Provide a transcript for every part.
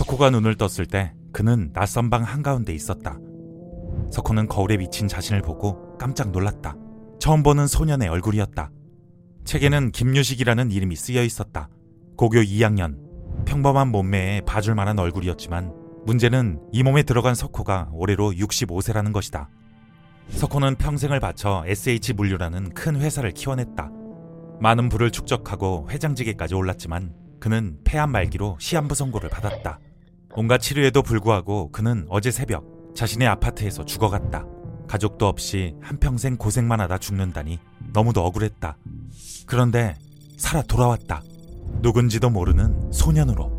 석호가 눈을 떴을 때 그는 낯선 방 한가운데 있었다. 석호는 거울에 비친 자신을 보고 깜짝 놀랐다. 처음 보는 소년의 얼굴이었다. 책에는 김유식이라는 이름이 쓰여 있었다. 고교 2학년. 평범한 몸매에 봐줄 만한 얼굴이었지만 문제는 이 몸에 들어간 석호가 올해로 65세라는 것이다. 석호는 평생을 바쳐 SH 물류라는 큰 회사를 키워냈다. 많은 부를 축적하고 회장직에까지 올랐지만 그는 폐암 말기로 시한부 선고를 받았다. 온갖 치료에도 불구하고 그는 어제 새벽 자신의 아파트에서 죽어갔다. 가족도 없이 한평생 고생만 하다 죽는다니 너무도 억울했다. 그런데 살아 돌아왔다. 누군지도 모르는 소년으로.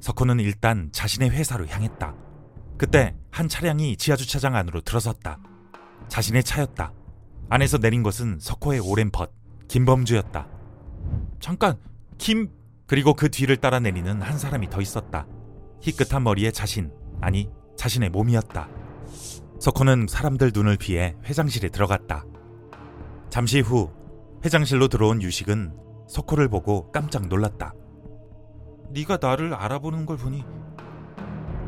석호는 일단 자신의 회사로 향했다. 그때 한 차량이 지하주차장 안으로 들어섰다. 자신의 차였다. 안에서 내린 것은 석호의 오랜 벗, 김범주였다. 잠깐, 김, 그리고 그 뒤를 따라 내리는 한 사람이 더 있었다. 희끗한 머리의 자신, 아니, 자신의 몸이었다. 석호는 사람들 눈을 피해 회장실에 들어갔다. 잠시 후 회장실로 들어온 유식은 석호를 보고 깜짝 놀랐다. 네가 나를 알아보는 걸 보니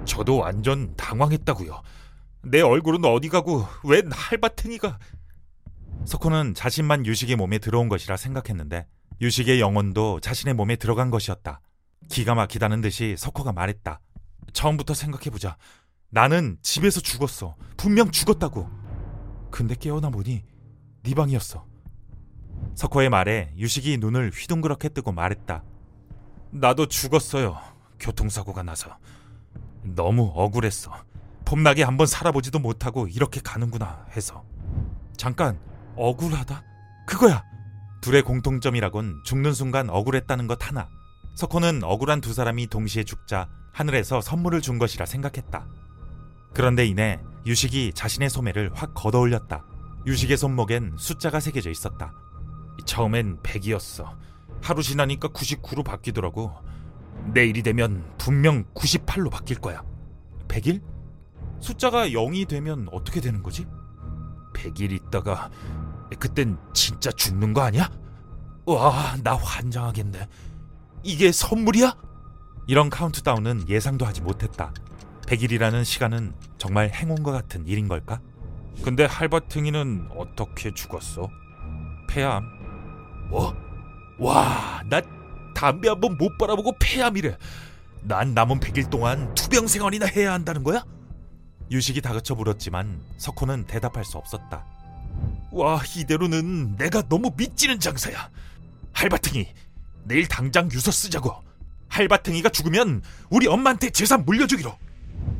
저도 완전 당황했다고요. 내 얼굴은 어디 가고 웬 할바탱이가 석호는 자신만 유식의 몸에 들어온 것이라 생각했는데 유식의 영혼도 자신의 몸에 들어간 것이었다. 기가 막히다는 듯이 석호가 말했다. 처음부터 생각해보자. 나는 집에서 죽었어. 분명 죽었다고. 근데 깨어나 보니 네 방이었어. 석호의 말에 유식이 눈을 휘둥그렇게 뜨고 말했다. 나도 죽었어요. 교통사고가 나서. 너무 억울했어. 봄나게 한번 살아보지도 못하고 이렇게 가는구나 해서. 잠깐, 억울하다? 그거야! 둘의 공통점이라곤 죽는 순간 억울했다는 것 하나. 석호는 억울한 두 사람이 동시에 죽자 하늘에서 선물을 준 것이라 생각했다. 그런데 이내 유식이 자신의 소매를 확 걷어올렸다. 유식의 손목엔 숫자가 새겨져 있었다. 처음엔 100이었어. 하루 지나니까 99로 바뀌더라고. 내일이 되면 분명 98로 바뀔 거야. 100일? 숫자가 0이 되면 어떻게 되는 거지? 100일 있다가 그땐 진짜 죽는 거 아니야? 와, 나 환장하겠네. 이게 선물이야? 이런 카운트다운은 예상도 하지 못했다. 100일이라는 시간은 정말 행운과 같은 일인 걸까? 근데 할바탱이는 어떻게 죽었어? 폐암. 뭐? 와, 나 담배 한 번못 빨아보고 폐암이래. 난 남은 100일 동안 투병 생활이나 해야 한다는 거야? 유식이 다그쳐 물었지만 석호는 대답할 수 없었다. 와, 이대로는 내가 너무 믿지는 장사야. 할바탱이, 내일 당장 유서 쓰자고. 할바탱이가 죽으면 우리 엄마한테 재산 물려주기로.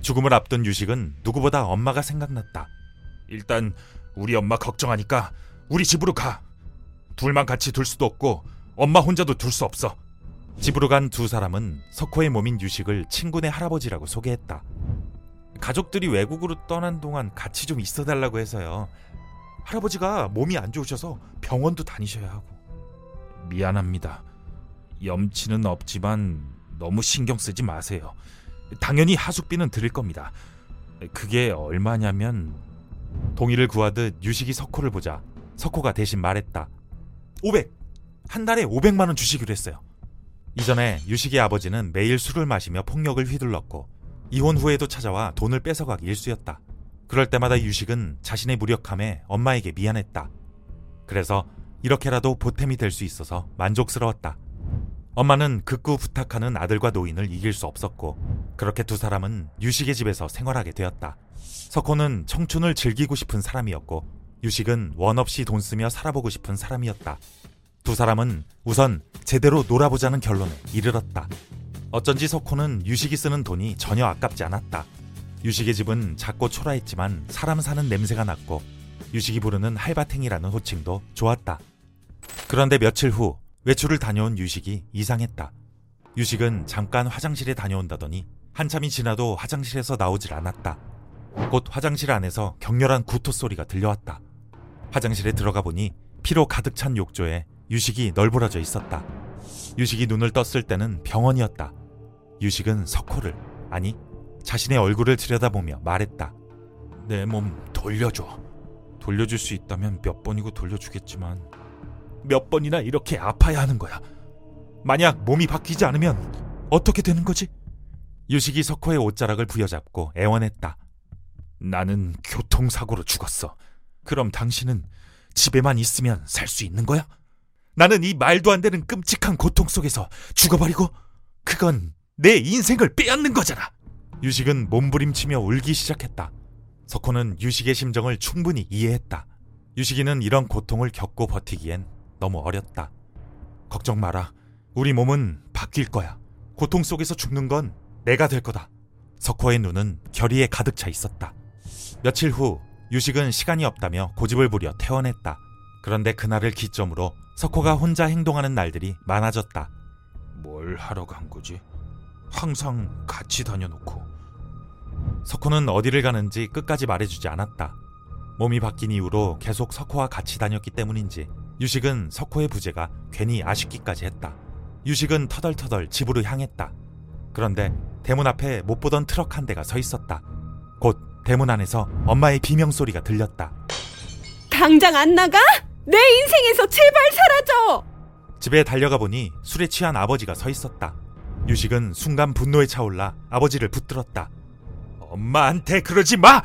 죽음을 앞둔 유식은 누구보다 엄마가 생각났다. 일단 우리 엄마 걱정하니까 우리 집으로 가. 둘만 같이 둘 수도 없고 엄마 혼자도 둘 수 없어. 집으로 간 두 사람은 석호의 몸인 유식을 친구네 할아버지라고 소개했다. 가족들이 외국으로 떠난 동안 같이 좀 있어달라고 해서요. 할아버지가 몸이 안 좋으셔서 병원도 다니셔야 하고. 미안합니다. 염치는 없지만 너무 신경 쓰지 마세요. 당연히 하숙비는 드릴 겁니다. 그게 얼마냐면 동의를 구하듯 유식이 석호를 보자 석호가 대신 말했다. 500! 한 달에 500만 원 주시기로 했어요. 이전에 유식의 아버지는 매일 술을 마시며 폭력을 휘둘렀고 이혼 후에도 찾아와 돈을 뺏어가기 일쑤였다. 그럴 때마다 유식은 자신의 무력함에 엄마에게 미안했다. 그래서 이렇게라도 보탬이 될 수 있어서 만족스러웠다. 엄마는 극구 부탁하는 아들과 노인을 이길 수 없었고 그렇게 두 사람은 유식의 집에서 생활하게 되었다. 석호는 청춘을 즐기고 싶은 사람이었고 유식은 원 없이 돈 쓰며 살아보고 싶은 사람이었다. 두 사람은 우선 제대로 놀아보자는 결론에 이르렀다. 어쩐지 석호는 유식이 쓰는 돈이 전혀 아깝지 않았다. 유식의 집은 작고 초라했지만 사람 사는 냄새가 났고 유식이 부르는 할바탱이라는 호칭도 좋았다. 그런데 며칠 후 외출을 다녀온 유식이 이상했다. 유식은 잠깐 화장실에 다녀온다더니 한참이 지나도 화장실에서 나오질 않았다. 곧 화장실 안에서 격렬한 구토 소리가 들려왔다. 화장실에 들어가 보니 피로 가득 찬 욕조에 유식이 널브러져 있었다. 유식이 눈을 떴을 때는 병원이었다. 유식은 석호를, 아니, 자신의 얼굴을 들여다보며 말했다. 내 몸 돌려줘. 돌려줄 수 있다면 몇 번이고 돌려주겠지만 몇 번이나 이렇게 아파야 하는 거야. 만약 몸이 바뀌지 않으면 어떻게 되는 거지? 유식이 석호의 옷자락을 부여잡고 애원했다. 나는 교통사고로 죽었어. 그럼 당신은 집에만 있으면 살 수 있는 거야? 나는 이 말도 안 되는 끔찍한 고통 속에서 죽어버리고 그건 내 인생을 빼앗는 거잖아. 유식은 몸부림치며 울기 시작했다. 석호는 유식의 심정을 충분히 이해했다. 유식이는 이런 고통을 겪고 버티기엔 너무 어렸다. 걱정 마라. 우리 몸은 바뀔 거야. 고통 속에서 죽는 건 내가 될 거다. 석호의 눈은 결의에 가득 차 있었다. 며칠 후 유식은 시간이 없다며 고집을 부려 퇴원했다. 그런데 그날을 기점으로 석호가 혼자 행동하는 날들이 많아졌다. 뭘 하러 간 거지? 항상 같이 다녀놓고. 석호는 어디를 가는지 끝까지 말해주지 않았다. 몸이 바뀐 이후로 계속 석호와 같이 다녔기 때문인지 유식은 석호의 부재가 괜히 아쉽기까지 했다. 유식은 터덜터덜 집으로 향했다. 그런데 대문 앞에 못 보던 트럭 한 대가 서 있었다. 곧 대문 안에서 엄마의 비명 소리가 들렸다. 당장 안 나가? 내 인생에서 제발 사라져! 집에 달려가 보니 술에 취한 아버지가 서 있었다. 유식은 순간 분노에 차올라 아버지를 붙들었다. 엄마한테 그러지 마!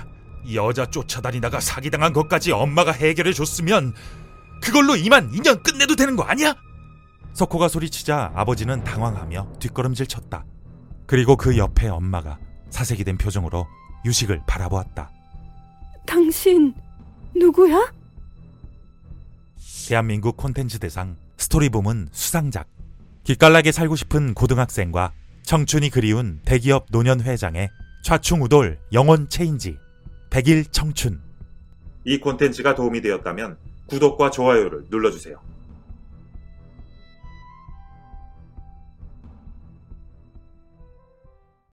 여자 쫓아다니다가 사기당한 것까지 엄마가 해결해 줬으면 그걸로 이만 인연 끝내도 되는 거 아니야? 석호가 소리치자 아버지는 당황하며 뒷걸음질 쳤다. 그리고 그 옆에 엄마가 사색이 된 표정으로 유식을 바라보았다. 당신 누구야? 대한민국 콘텐츠 대상 스토리붐은 수상작 기깔나게 살고 싶은 고등학생과 청춘이 그리운 대기업 노년 회장의 좌충우돌 영혼 체인지 100일 청춘 이 콘텐츠가 도움이 되었다면 구독과 좋아요를 눌러주세요.